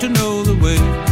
to know the way.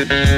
I'm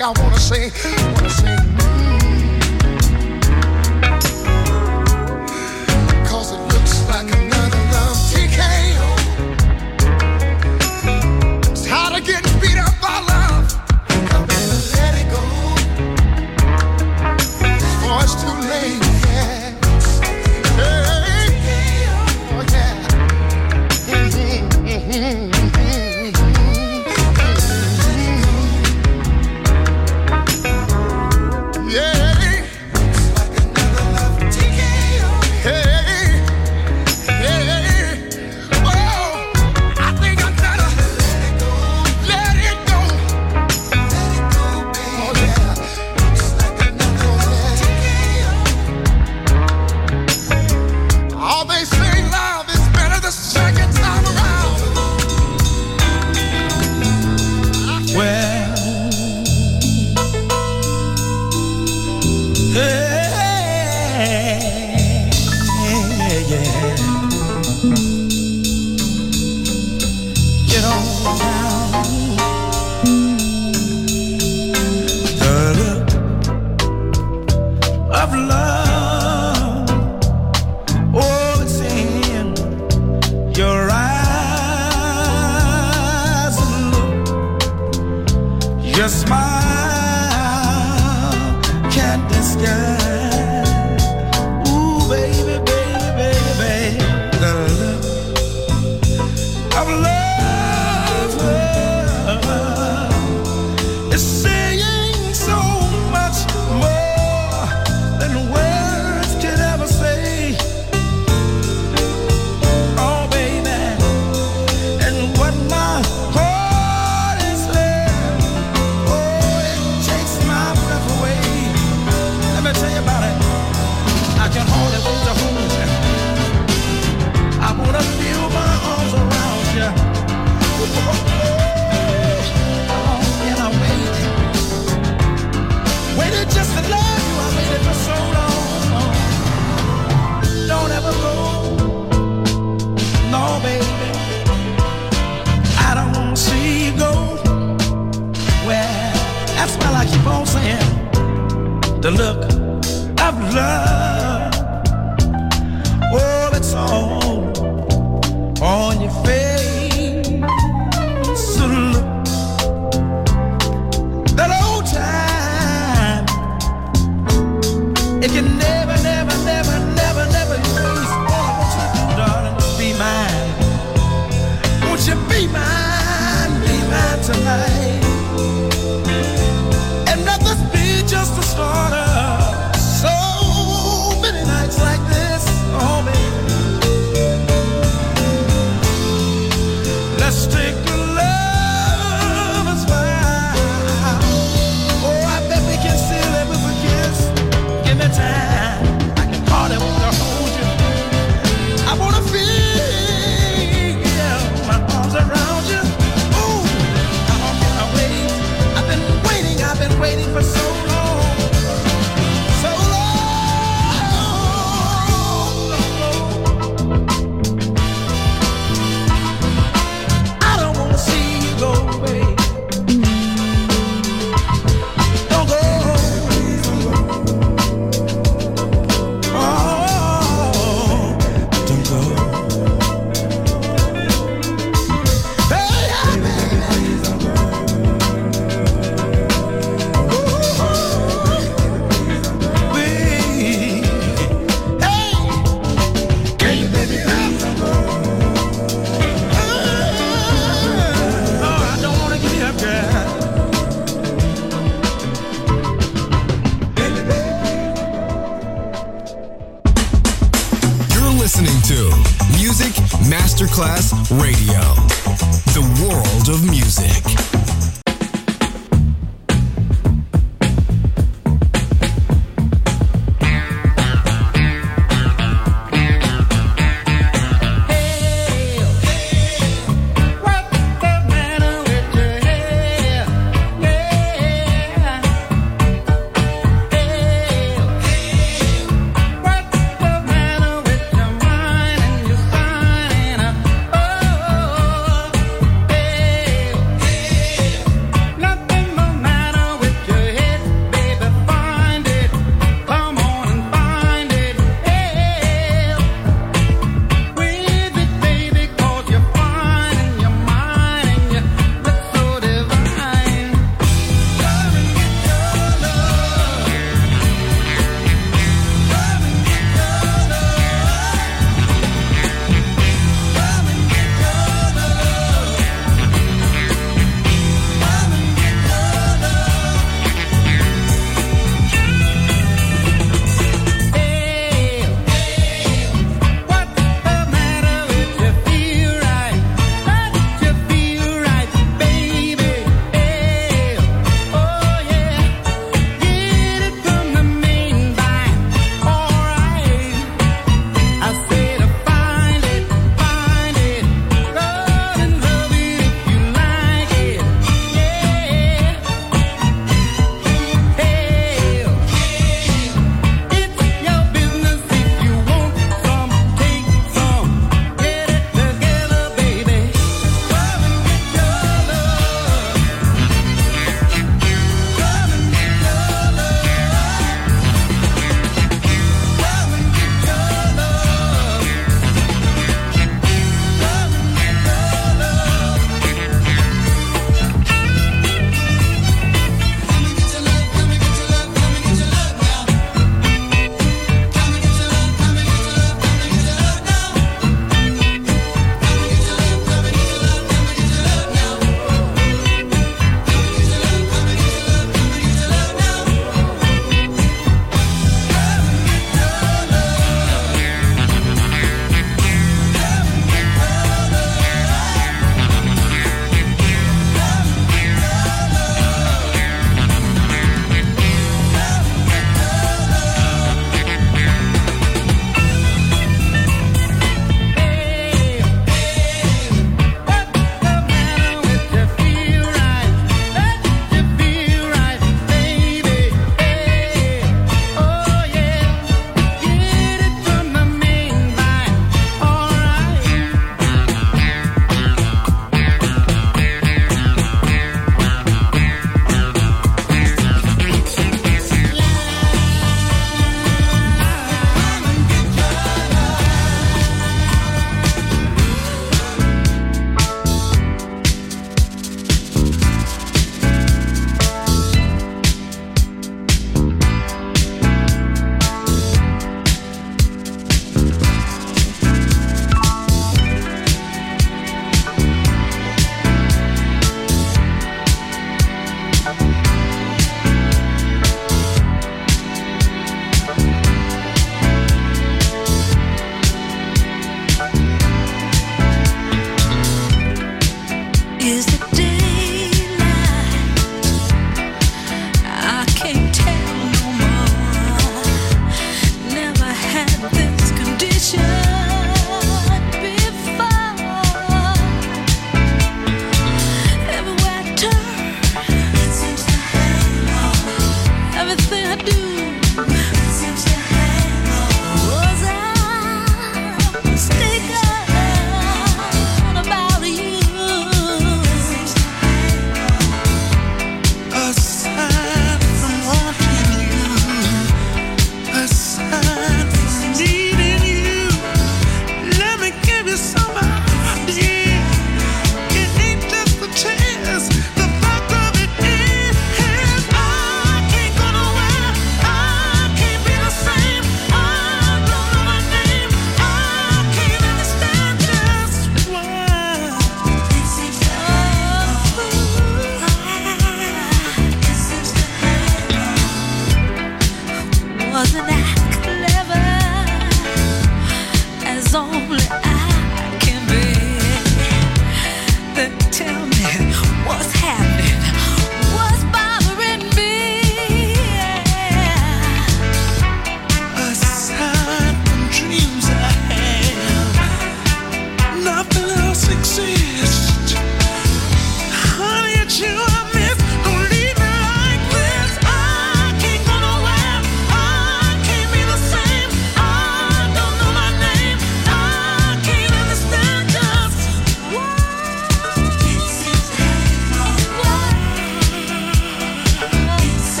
like I wanna say, wanna say,